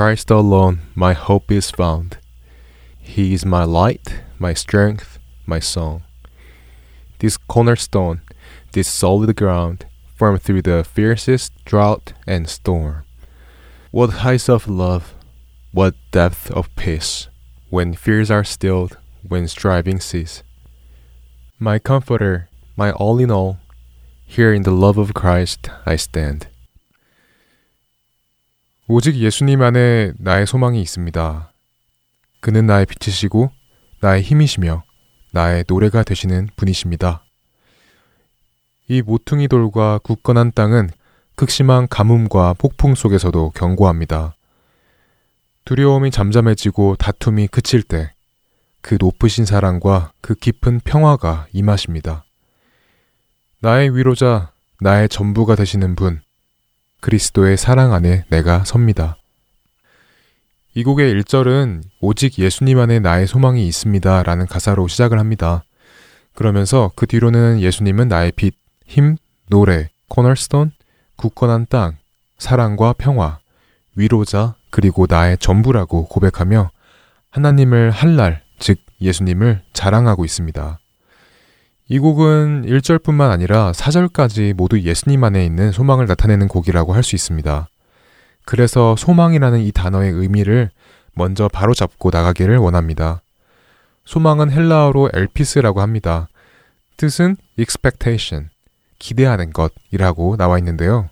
Christ alone my hope is found. He is my light, my strength, my song. This cornerstone, this solid ground, firm through the fiercest drought and storm. What heights of love, what depth of peace, when fears are stilled, when striving cease. My comforter, my all in all, here in the love of Christ I stand. 오직 예수님 안에 나의 소망이 있습니다. 그는 나의 빛이시고 나의 힘이시며 나의 노래가 되시는 분이십니다. 이 모퉁이 돌과 굳건한 땅은 극심한 가뭄과 폭풍 속에서도 견고합니다. 두려움이 잠잠해지고 다툼이 그칠 때 그 높으신 사랑과 그 깊은 평화가 임하십니다. 나의 위로자, 나의 전부가 되시는 분, 그리스도의 사랑 안에 내가 섭니다. 이 곡의 1절은 오직 예수님 안에 나의 소망이 있습니다 라는 가사로 시작을 합니다. 그러면서 그 뒤로는 예수님은 나의 빛, 힘, 노래, 코널스톤, 굳건한 땅, 사랑과 평화, 위로자, 그리고 나의 전부라고 고백하며 하나님을 할날, 즉 예수님을 자랑하고 있습니다. 이 곡은 1절뿐만 아니라 4절까지 모두 예수님 안에 있는 소망을 나타내는 곡이라고 할 수 있습니다. 그래서 소망이라는 이 단어의 의미를 먼저 바로 잡고 나가기를 원합니다. 소망은 헬라어로 엘피스라고 합니다. 뜻은 expectation, 기대하는 것이라고 나와 있는데요.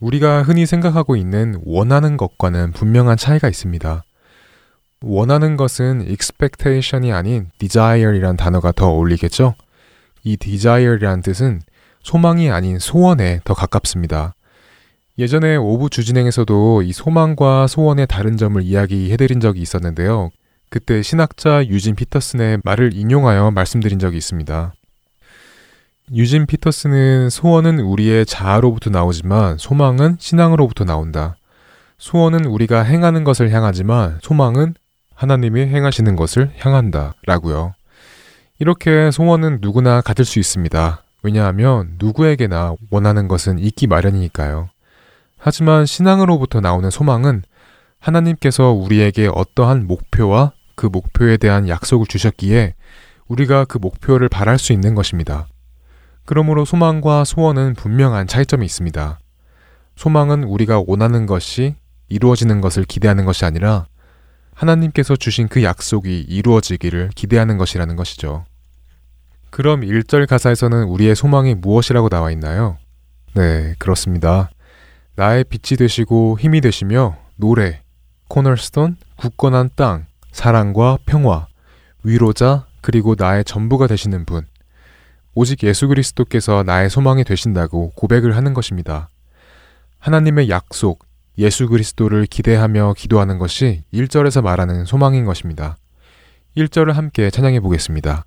우리가 흔히 생각하고 있는 원하는 것과는 분명한 차이가 있습니다. 원하는 것은 expectation이 아닌 desire이란 단어가 더 어울리겠죠? 이 desire이란 뜻은 소망이 아닌 소원에 더 가깝습니다. 예전에 오부 주진행에서도 이 소망과 소원의 다른 점을 이야기해드린 적이 있었는데요. 그때 신학자 유진 피터슨의 말을 인용하여 말씀드린 적이 있습니다. 유진 피터슨은 소원은 우리의 자아로부터 나오지만 소망은 신앙으로부터 나온다. 소원은 우리가 행하는 것을 향하지만 소망은 하나님이 행하시는 것을 향한다. 라고요. 이렇게 소원은 누구나 가질 수 있습니다. 왜냐하면 누구에게나 원하는 것은 있기 마련이니까요. 하지만 신앙으로부터 나오는 소망은 하나님께서 우리에게 어떠한 목표와 그 목표에 대한 약속을 주셨기에 우리가 그 목표를 바랄 수 있는 것입니다. 그러므로 소망과 소원은 분명한 차이점이 있습니다. 소망은 우리가 원하는 것이 이루어지는 것을 기대하는 것이 아니라 하나님께서 주신 그 약속이 이루어지기를 기대하는 것이라는 것이죠. 그럼 1절 가사에서는 우리의 소망이 무엇이라고 나와 있나요? 네, 그렇습니다. 나의 빛이 되시고 힘이 되시며 노래, 코널스톤, 굳건한 땅, 사랑과 평화, 위로자, 그리고 나의 전부가 되시는 분. 오직 예수 그리스도께서 나의 소망이 되신다고 고백을 하는 것입니다. 하나님의 약속, 예수 그리스도를 기대하며 기도하는 것이 1절에서 말하는 소망인 것입니다. 1절을 함께 찬양해 보겠습니다.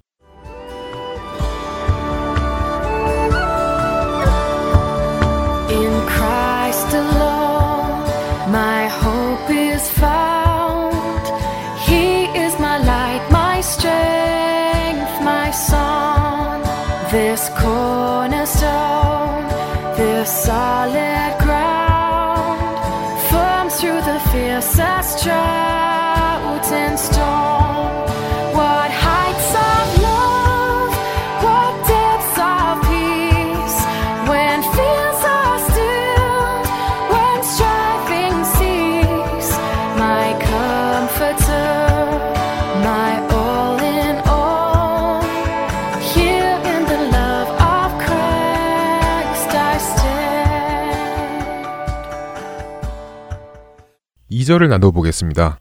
2절을 나눠보겠습니다.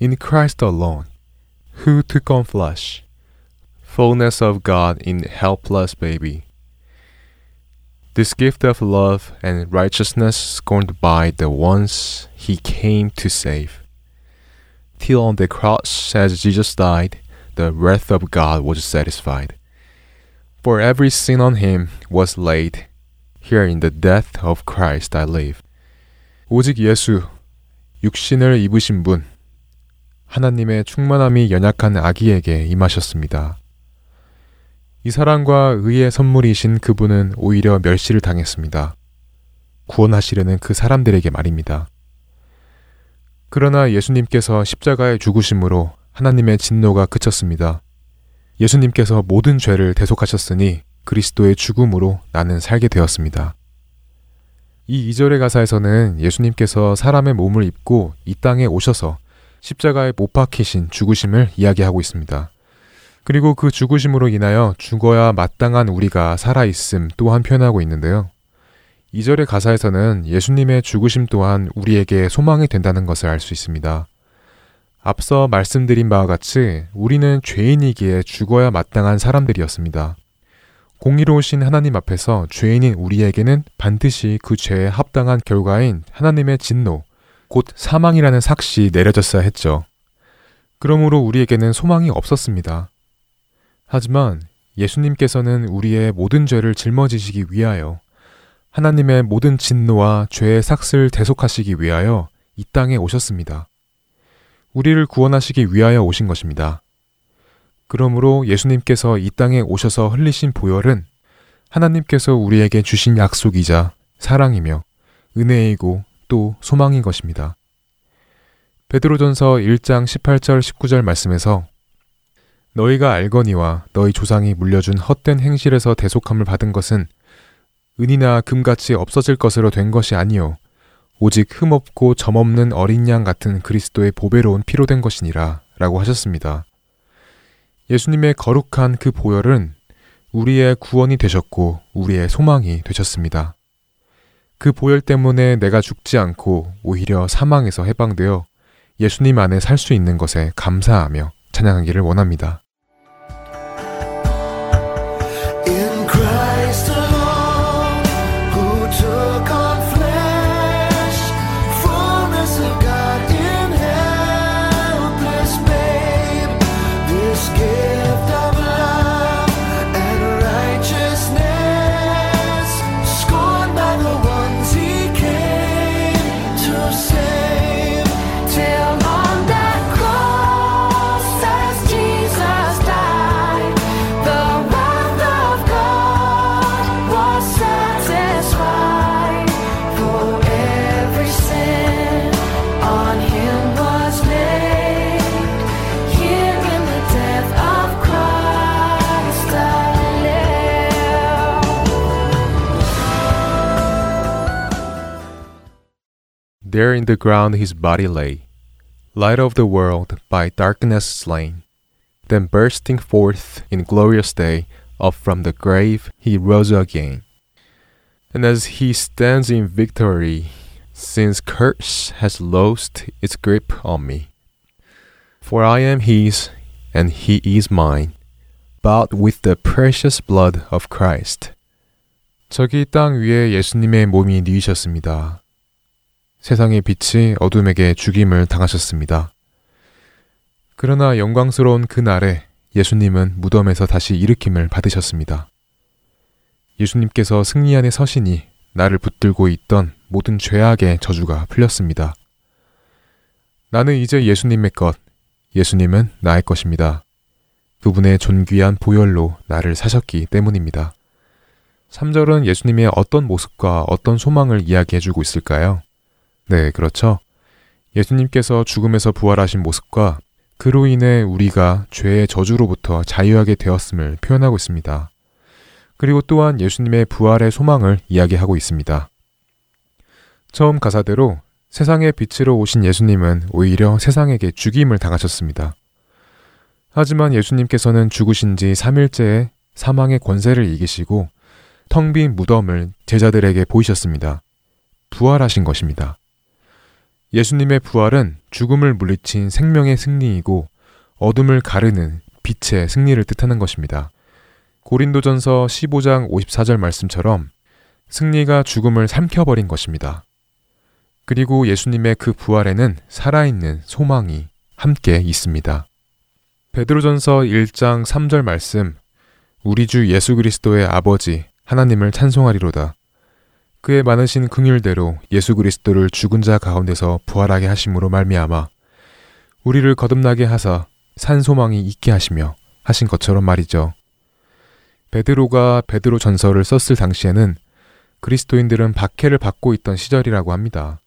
In Christ alone, who took on flesh, fullness of God in helpless baby. This gift of love and righteousness scorned by the ones he came to save. Till on the cross, as Jesus died, the wrath of God was satisfied. For every sin on him was laid. Here in the death of Christ I live. 오직 예수 육신을 입으신 분, 하나님의 충만함이 연약한 아기에게 임하셨습니다. 이 사랑과 의의 선물이신 그분은 오히려 멸시를 당했습니다. 구원하시려는 그 사람들에게 말입니다. 그러나 예수님께서 십자가의 죽으심으로 하나님의 진노가 그쳤습니다. 예수님께서 모든 죄를 대속하셨으니 그리스도의 죽음으로 나는 살게 되었습니다. 이 2절의 가사에서는 예수님께서 사람의 몸을 입고 이 땅에 오셔서 십자가에 못 박히신 죽으심을 이야기하고 있습니다. 그리고 그 죽으심으로 인하여 죽어야 마땅한 우리가 살아있음 또한 표현하고 있는데요. 2절의 가사에서는 예수님의 죽으심 또한 우리에게 소망이 된다는 것을 알 수 있습니다. 앞서 말씀드린 바와 같이 우리는 죄인이기에 죽어야 마땅한 사람들이었습니다. 공의로우신 하나님 앞에서 죄인인 우리에게는 반드시 그 죄에 합당한 결과인 하나님의 진노, 곧 사망이라는 삭시 내려졌어야 했죠. 그러므로 우리에게는 소망이 없었습니다. 하지만 예수님께서는 우리의 모든 죄를 짊어지시기 위하여 하나님의 모든 진노와 죄의 삭슬 대속하시기 위하여 이 땅에 오셨습니다. 우리를 구원하시기 위하여 오신 것입니다. 그러므로 예수님께서 이 땅에 오셔서 흘리신 보혈은 하나님께서 우리에게 주신 약속이자 사랑이며 은혜이고 또 소망인 것입니다. 베드로전서 1장 18절 19절 말씀에서 너희가 알거니와 너희 조상이 물려준 헛된 행실에서 대속함을 받은 것은 은이나 금같이 없어질 것으로 된 것이 아니요 오직 흠없고 점없는 어린 양 같은 그리스도의 보배로운 피로 된 것이니라 라고 하셨습니다. 예수님의 거룩한 그 보혈은 우리의 구원이 되셨고 우리의 소망이 되셨습니다. 그 보혈 때문에 내가 죽지 않고 오히려 사망에서 해방되어 예수님 안에 살 수 있는 것에 감사하며 찬양하기를 원합니다. There in the ground his body lay, light of the world, by darkness slain. Then bursting forth in glorious day, up from the grave he rose again. And as he stands in victory, since curse has lost its grip on me. For I am his, and he is mine, bought with the precious blood of Christ. 저기 땅 위에 예수님의 몸이 누이셨습니다. 세상의 빛이 어둠에게 죽임을 당하셨습니다. 그러나 영광스러운 그 날에 예수님은 무덤에서 다시 일으킴을 받으셨습니다. 예수님께서 승리 안에 서시니 나를 붙들고 있던 모든 죄악의 저주가 풀렸습니다. 나는 이제 예수님의 것, 예수님은 나의 것입니다. 그분의 존귀한 보혈로 나를 사셨기 때문입니다. 3절은 예수님의 어떤 모습과 어떤 소망을 이야기해주고 있을까요? 네, 그렇죠. 예수님께서 죽음에서 부활하신 모습과 그로 인해 우리가 죄의 저주로부터 자유하게 되었음을 표현하고 있습니다. 그리고 또한 예수님의 부활의 소망을 이야기하고 있습니다. 처음 가사대로 세상의 빛으로 오신 예수님은 오히려 세상에게 죽임을 당하셨습니다. 하지만 예수님께서는 죽으신 지 3일째에 사망의 권세를 이기시고 텅 빈 무덤을 제자들에게 보이셨습니다. 부활하신 것입니다. 예수님의 부활은 죽음을 물리친 생명의 승리이고 어둠을 가르는 빛의 승리를 뜻하는 것입니다. 고린도전서 15장 54절 말씀처럼 승리가 죽음을 삼켜버린 것입니다. 그리고 예수님의 그 부활에는 살아있는 소망이 함께 있습니다. 베드로전서 1장 3절 말씀 우리 주 예수 그리스도의 아버지 하나님을 찬송하리로다. 그의 많으신 긍휼대로 예수 그리스도를 죽은 자 가운데서 부활하게 하심으로 말미암아 우리를 거듭나게 하사 산 소망이 있게 하시며 하신 것처럼 말이죠. 베드로가 베드로 전서를 썼을 당시에는 그리스도인들은 박해를 받고 있던 시절이라고 합니다.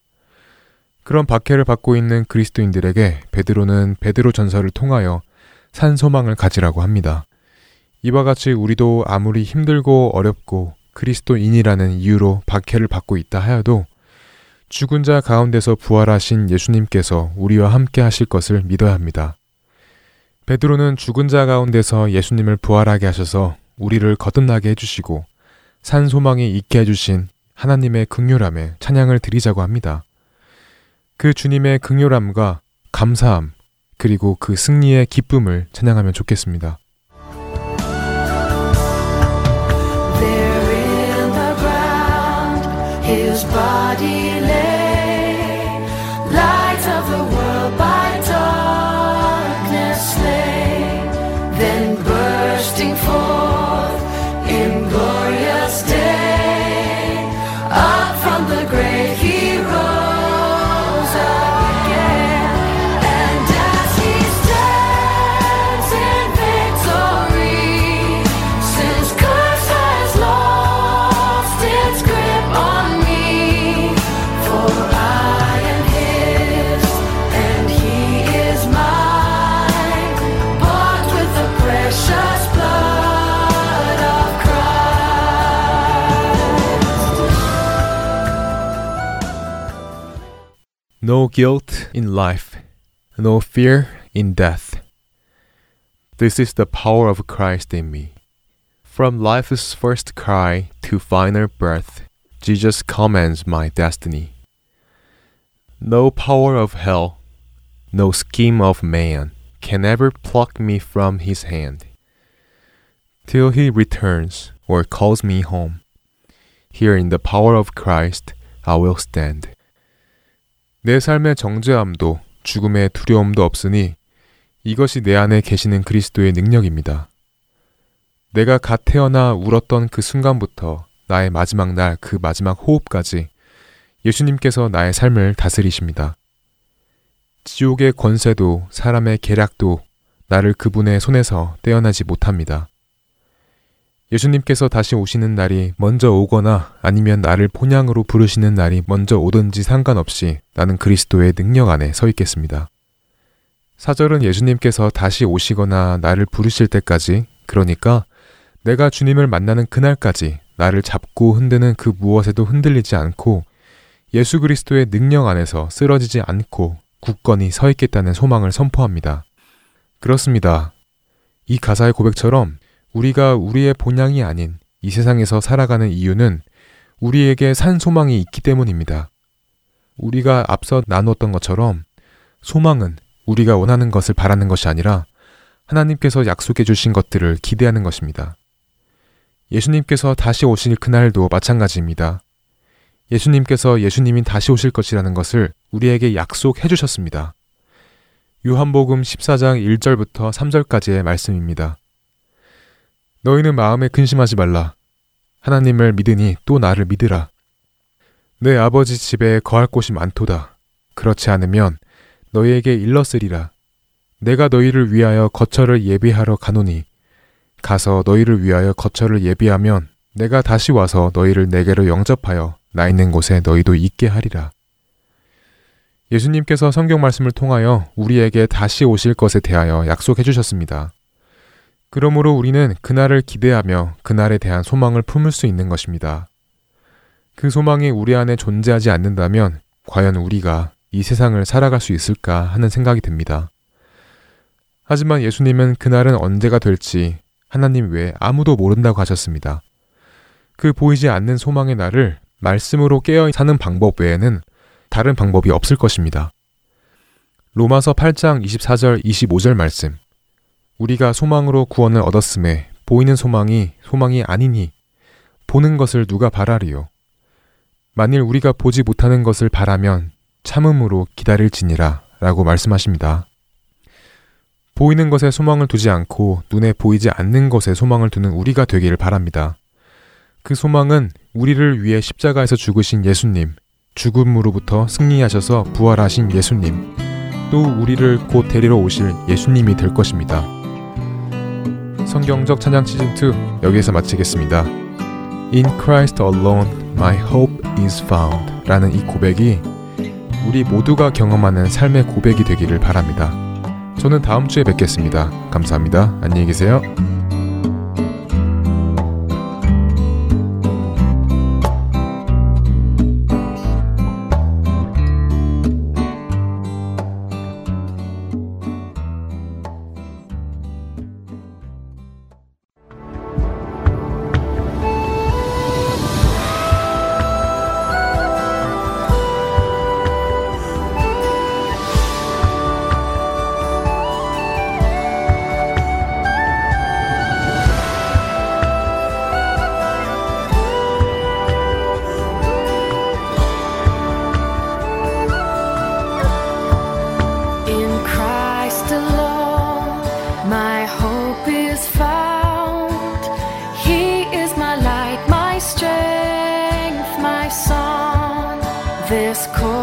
그런 박해를 받고 있는 그리스도인들에게 베드로는 베드로 전서를 통하여 산 소망을 가지라고 합니다. 이와 같이 우리도 아무리 힘들고 어렵고 그리스도인이라는 이유로 박해를 받고 있다 하여도 죽은 자 가운데서 부활하신 예수님께서 우리와 함께 하실 것을 믿어야 합니다. 베드로는 죽은 자 가운데서 예수님을 부활하게 하셔서 우리를 거듭나게 해주시고 산 소망이 있게 해주신 하나님의 극률함에 찬양을 드리자고 합니다. 그 주님의 극률함과 감사함 그리고 그 승리의 기쁨을 찬양하면 좋겠습니다. Body lay, light of the world by darkness slain, then No guilt in life, no fear in death. This is the power of Christ in me. From life's first cry to final breath, Jesus commands my destiny. No power of hell, no scheme of man can ever pluck me from his hand. Till he returns or calls me home, here in the power of Christ I will stand. 내 삶의 정죄함도 죽음의 두려움도 없으니 이것이 내 안에 계시는 그리스도의 능력입니다. 내가 갓 태어나 울었던 그 순간부터 나의 마지막 날 그 마지막 호흡까지 예수님께서 나의 삶을 다스리십니다. 지옥의 권세도 사람의 계략도 나를 그분의 손에서 떼어나지 못합니다. 예수님께서 다시 오시는 날이 먼저 오거나 아니면 나를 본향으로 부르시는 날이 먼저 오든지 상관없이 나는 그리스도의 능력 안에 서 있겠습니다. 사절은 예수님께서 다시 오시거나 나를 부르실 때까지, 그러니까 내가 주님을 만나는 그날까지 나를 잡고 흔드는 그 무엇에도 흔들리지 않고 예수 그리스도의 능력 안에서 쓰러지지 않고 굳건히 서 있겠다는 소망을 선포합니다. 그렇습니다. 이 가사의 고백처럼 우리가 우리의 본향이 아닌 이 세상에서 살아가는 이유는 우리에게 산 소망이 있기 때문입니다. 우리가 앞서 나누었던 것처럼 소망은 우리가 원하는 것을 바라는 것이 아니라 하나님께서 약속해 주신 것들을 기대하는 것입니다. 예수님께서 다시 오실 그날도 마찬가지입니다. 예수님께서 예수님이 다시 오실 것이라는 것을 우리에게 약속해 주셨습니다. 요한복음 14장 1절부터 3절까지의 말씀입니다. 너희는 마음에 근심하지 말라. 하나님을 믿으니 또 나를 믿으라. 내 아버지 집에 거할 곳이 많도다. 그렇지 않으면 너희에게 일렀으리라. 내가 너희를 위하여 거처를 예비하러 가노니 가서 너희를 위하여 거처를 예비하면 내가 다시 와서 너희를 내게로 영접하여 나 있는 곳에 너희도 있게 하리라. 예수님께서 성경 말씀을 통하여 우리에게 다시 오실 것에 대하여 약속해 주셨습니다. 그러므로 우리는 그날을 기대하며 그날에 대한 소망을 품을 수 있는 것입니다. 그 소망이 우리 안에 존재하지 않는다면 과연 우리가 이 세상을 살아갈 수 있을까 하는 생각이 듭니다. 하지만 예수님은 그날은 언제가 될지 하나님 외에 아무도 모른다고 하셨습니다. 그 보이지 않는 소망의 날을 말씀으로 깨어 사는 방법 외에는 다른 방법이 없을 것입니다. 로마서 8장 24절 25절 말씀. 우리가 소망으로 구원을 얻었음에 보이는 소망이 소망이 아니니 보는 것을 누가 바라리요. 만일 우리가 보지 못하는 것을 바라면 참음으로 기다릴지니라 라고 말씀하십니다. 보이는 것에 소망을 두지 않고 눈에 보이지 않는 것에 소망을 두는 우리가 되기를 바랍니다. 그 소망은 우리를 위해 십자가에서 죽으신 예수님, 죽음으로부터 승리하셔서 부활하신 예수님, 또 우리를 곧 데리러 오실 예수님이 될 것입니다. 성경적 찬양 시즌 2 여기에서 마치겠습니다. In Christ alone my hope is found 라는 이 고백이 우리 모두가 경험하는 삶의 고백이 되기를 바랍니다. 저는 다음 주에 뵙겠습니다. 감사합니다. 안녕히 계세요. this cold.